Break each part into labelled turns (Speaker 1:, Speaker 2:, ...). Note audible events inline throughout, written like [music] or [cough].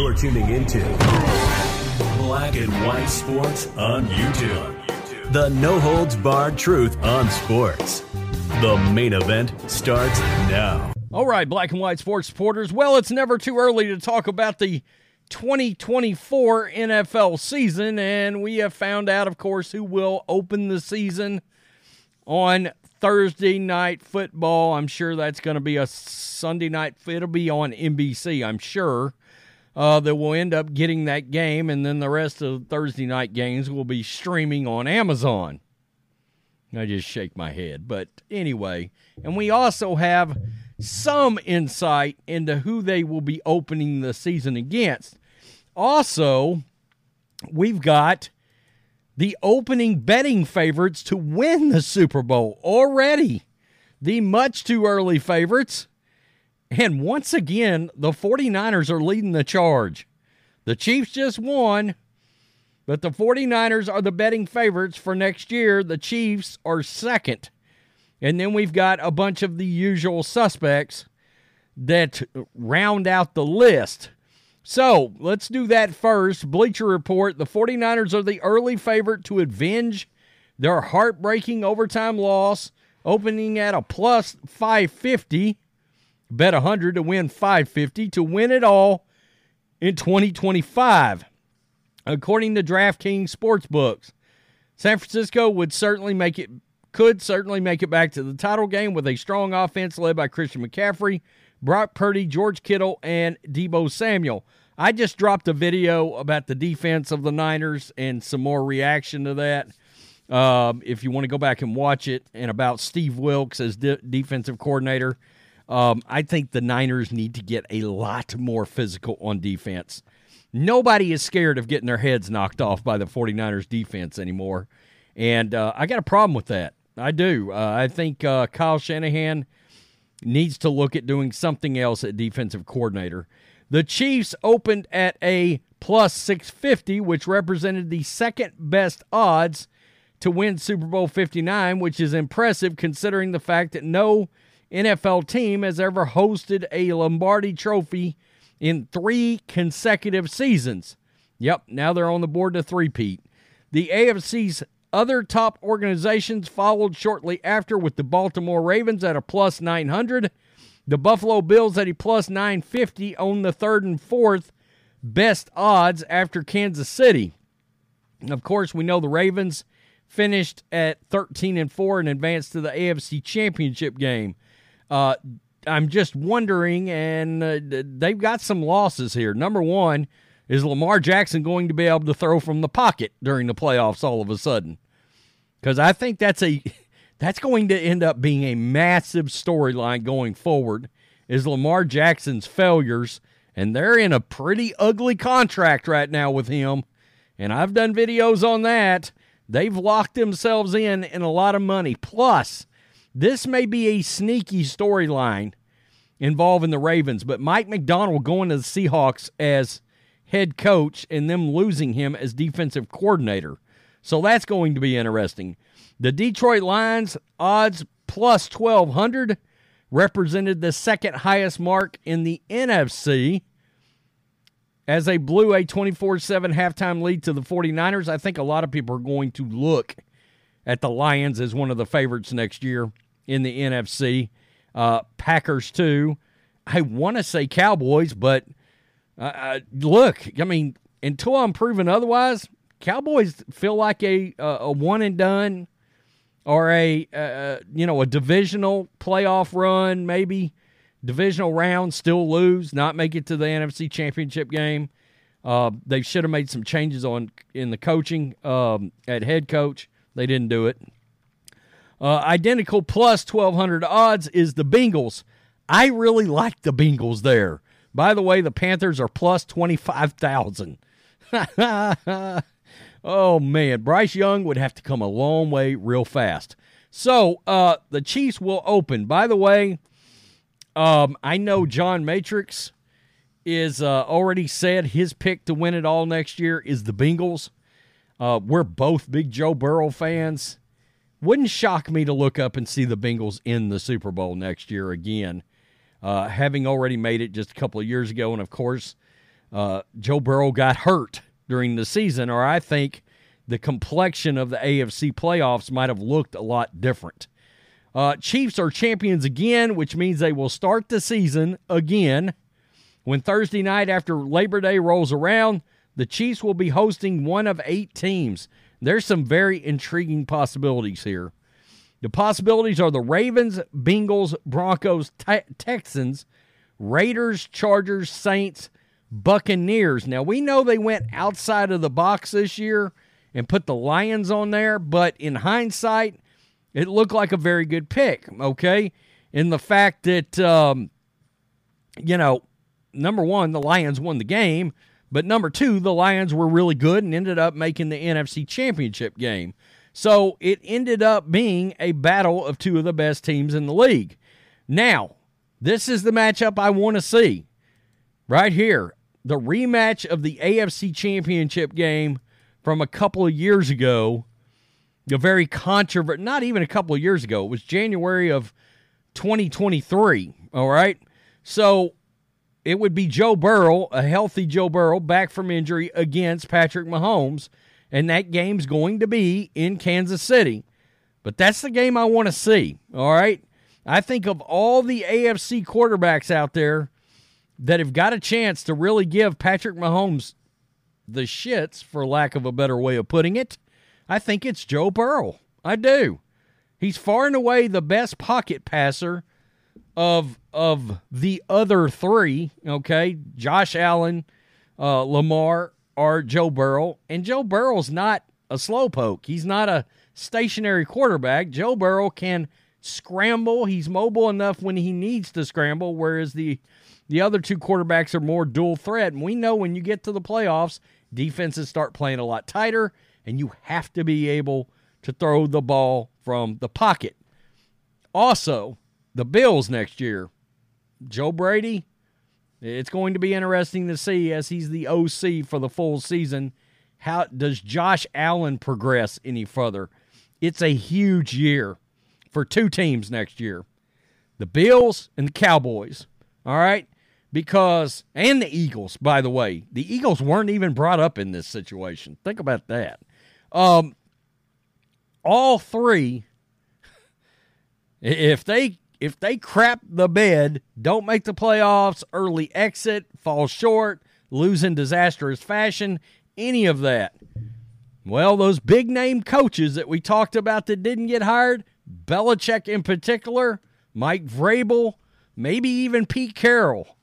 Speaker 1: You're tuning into Black and White Sports on YouTube. The no holds barred truth on sports. The main event starts now.
Speaker 2: All right, black and white sports supporters. Well, it's never too early to talk about the 2024 NFL season, and we have found out, of course, who will open the season on Thursday night football. I'm sure that's going to be a Sunday night. It'll be on NBC, I'm sure. Uh, that will end up getting that game, and then the rest of the Thursday night games will be streaming on Amazon. I just shake my head. But anyway, and we also have some insight into who they will be opening the season against. Also, we've got the opening betting favorites to win the Super Bowl already. The much too early favorites. And once again, the 49ers are leading the charge. The Chiefs just won, but the 49ers are the betting favorites for next year. The Chiefs are second. And then we've got a bunch of the usual suspects that round out the list. So let's do that first. Bleacher Report the 49ers are the early favorite to avenge their heartbreaking overtime loss, opening at a plus 550. Bet 100 to win 550 to win it all in 2025. According to DraftKings Sportsbooks, San Francisco would certainly make it could certainly make it back to the title game with a strong offense led by Christian McCaffrey, Brock Purdy, George Kittle, and Deebo Samuel. I just dropped a video about the defense of the Niners and some more reaction to that. Um, if you want to go back and watch it, and about Steve Wilks as de- defensive coordinator, um, I think the Niners need to get a lot more physical on defense. Nobody is scared of getting their heads knocked off by the 49ers defense anymore. And uh, I got a problem with that. I do. Uh, I think uh, Kyle Shanahan needs to look at doing something else at defensive coordinator. The Chiefs opened at a plus 650, which represented the second best odds to win Super Bowl 59, which is impressive considering the fact that no NFL team has ever hosted a Lombardi trophy in three consecutive seasons. Yep, now they're on the board to three-peat. The AFC's other top organizations followed shortly after with the Baltimore Ravens at a plus 900. The Buffalo Bills at a plus 950 own the third and fourth best odds after Kansas City. Of course, we know the Ravens finished at 13 and 4 and advanced to the AFC Championship game. Uh, I'm just wondering, and uh, they've got some losses here. Number one, is Lamar Jackson going to be able to throw from the pocket during the playoffs all of a sudden? Because I think that's a [laughs] that's going to end up being a massive storyline going forward. Is Lamar Jackson's failures, and they're in a pretty ugly contract right now with him. And I've done videos on that. They've locked themselves in in a lot of money. Plus, this may be a sneaky storyline involving the Ravens, but Mike Macdonald going to the Seahawks as head coach and them losing him as defensive coordinator. So that's going to be interesting. The Detroit Lions odds plus 1200 represented the second highest mark in the NFC as they blew a 24-7 halftime lead to the 49ers. I think a lot of people are going to look at the Lions as one of the favorites next year in the NFC. Uh, Packers too. I want to say Cowboys, but – uh, look, I mean, until I'm proven otherwise, Cowboys feel like a a one and done or a uh, you know a divisional playoff run, maybe divisional round, still lose, not make it to the NFC Championship game. Uh, they should have made some changes on in the coaching um, at head coach. They didn't do it. Uh, identical plus 1200 odds is the Bengals. I really like the Bengals there. By the way, the Panthers are plus 25,000. [laughs] oh, man. Bryce Young would have to come a long way real fast. So uh, the Chiefs will open. By the way, um, I know John Matrix is uh, already said his pick to win it all next year is the Bengals. Uh, we're both big Joe Burrow fans. Wouldn't shock me to look up and see the Bengals in the Super Bowl next year again uh, having already made it just a couple of years ago. And of course, uh, Joe Burrow got hurt during the season, or I think the complexion of the AFC playoffs might have looked a lot different. Uh, Chiefs are champions again, which means they will start the season again. When Thursday night after Labor Day rolls around, the Chiefs will be hosting one of eight teams. There's some very intriguing possibilities here. The possibilities are the Ravens, Bengals, Broncos, te- Texans, Raiders, Chargers, Saints, Buccaneers. Now, we know they went outside of the box this year and put the Lions on there, but in hindsight, it looked like a very good pick, okay? In the fact that, um, you know, number one, the Lions won the game, but number two, the Lions were really good and ended up making the NFC Championship game. So it ended up being a battle of two of the best teams in the league. Now, this is the matchup I want to see right here the rematch of the AFC Championship game from a couple of years ago. A very controversial, not even a couple of years ago. It was January of 2023. All right. So it would be Joe Burrow, a healthy Joe Burrow, back from injury against Patrick Mahomes. And that game's going to be in Kansas City. But that's the game I want to see. All right. I think of all the AFC quarterbacks out there that have got a chance to really give Patrick Mahomes the shits, for lack of a better way of putting it, I think it's Joe Burrow. I do. He's far and away the best pocket passer of of the other three. Okay, Josh Allen, uh, Lamar, or Joe Burrow, and Joe Burrow's not a slowpoke. He's not a stationary quarterback. Joe Burrow can scramble. He's mobile enough when he needs to scramble, whereas the the other two quarterbacks are more dual threat. And we know when you get to the playoffs, defenses start playing a lot tighter, and you have to be able to throw the ball from the pocket. Also, the Bills next year, Joe Brady, it's going to be interesting to see as he's the OC for the full season. How does Josh Allen progress any further? It's a huge year for two teams next year the Bills and the Cowboys. All right? Because, and the Eagles, by the way. The Eagles weren't even brought up in this situation. Think about that. Um, all three, [laughs] if they if they crap the bed, don't make the playoffs, early exit, fall short, lose in disastrous fashion, any of that. Well, those big name coaches that we talked about that didn't get hired, Belichick in particular, Mike Vrabel, maybe even Pete Carroll,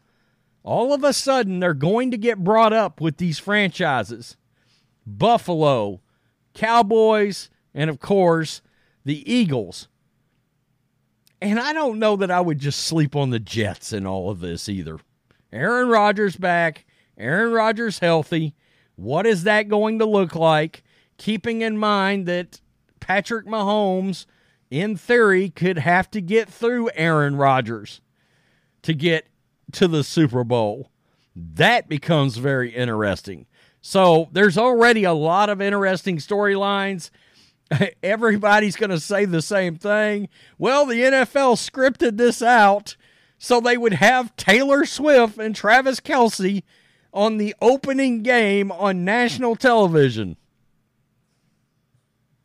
Speaker 2: all of a sudden they're going to get brought up with these franchises. Buffalo, Cowboys, and of course, the Eagles. And I don't know that I would just sleep on the Jets in all of this either. Aaron Rodgers back, Aaron Rodgers healthy. What is that going to look like? Keeping in mind that Patrick Mahomes, in theory, could have to get through Aaron Rodgers to get to the Super Bowl. That becomes very interesting. So there's already a lot of interesting storylines. [laughs] everybody's going to say the same thing. Well, the NFL scripted this out so they would have Taylor Swift and Travis Kelce on the opening game on national television.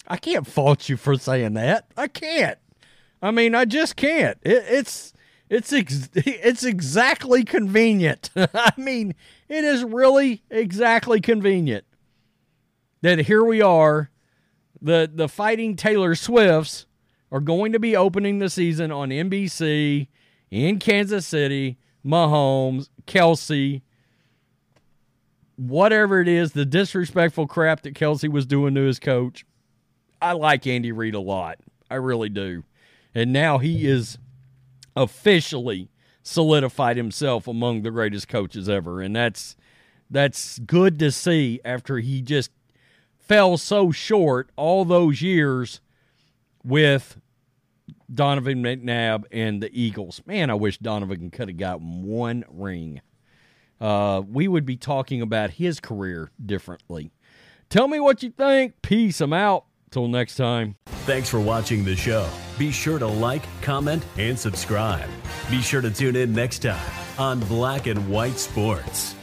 Speaker 2: I can't fault you for saying that. I can't. I mean, I just can't. It, it's it's ex- [laughs] it's exactly convenient. [laughs] I mean, it is really exactly convenient that here we are the the fighting Taylor Swifts are going to be opening the season on NBC in Kansas City. Mahomes, Kelce, whatever it is, the disrespectful crap that Kelce was doing to his coach. I like Andy Reid a lot. I really do. And now he is officially solidified himself among the greatest coaches ever. And that's that's good to see after he just fell so short all those years with Donovan McNabb and the Eagles. Man, I wish Donovan could have gotten one ring. Uh, we would be talking about his career differently. Tell me what you think. Peace. I'm out. Till next time.
Speaker 1: Thanks for watching the show. Be sure to like, comment, and subscribe. Be sure to tune in next time on Black and White Sports.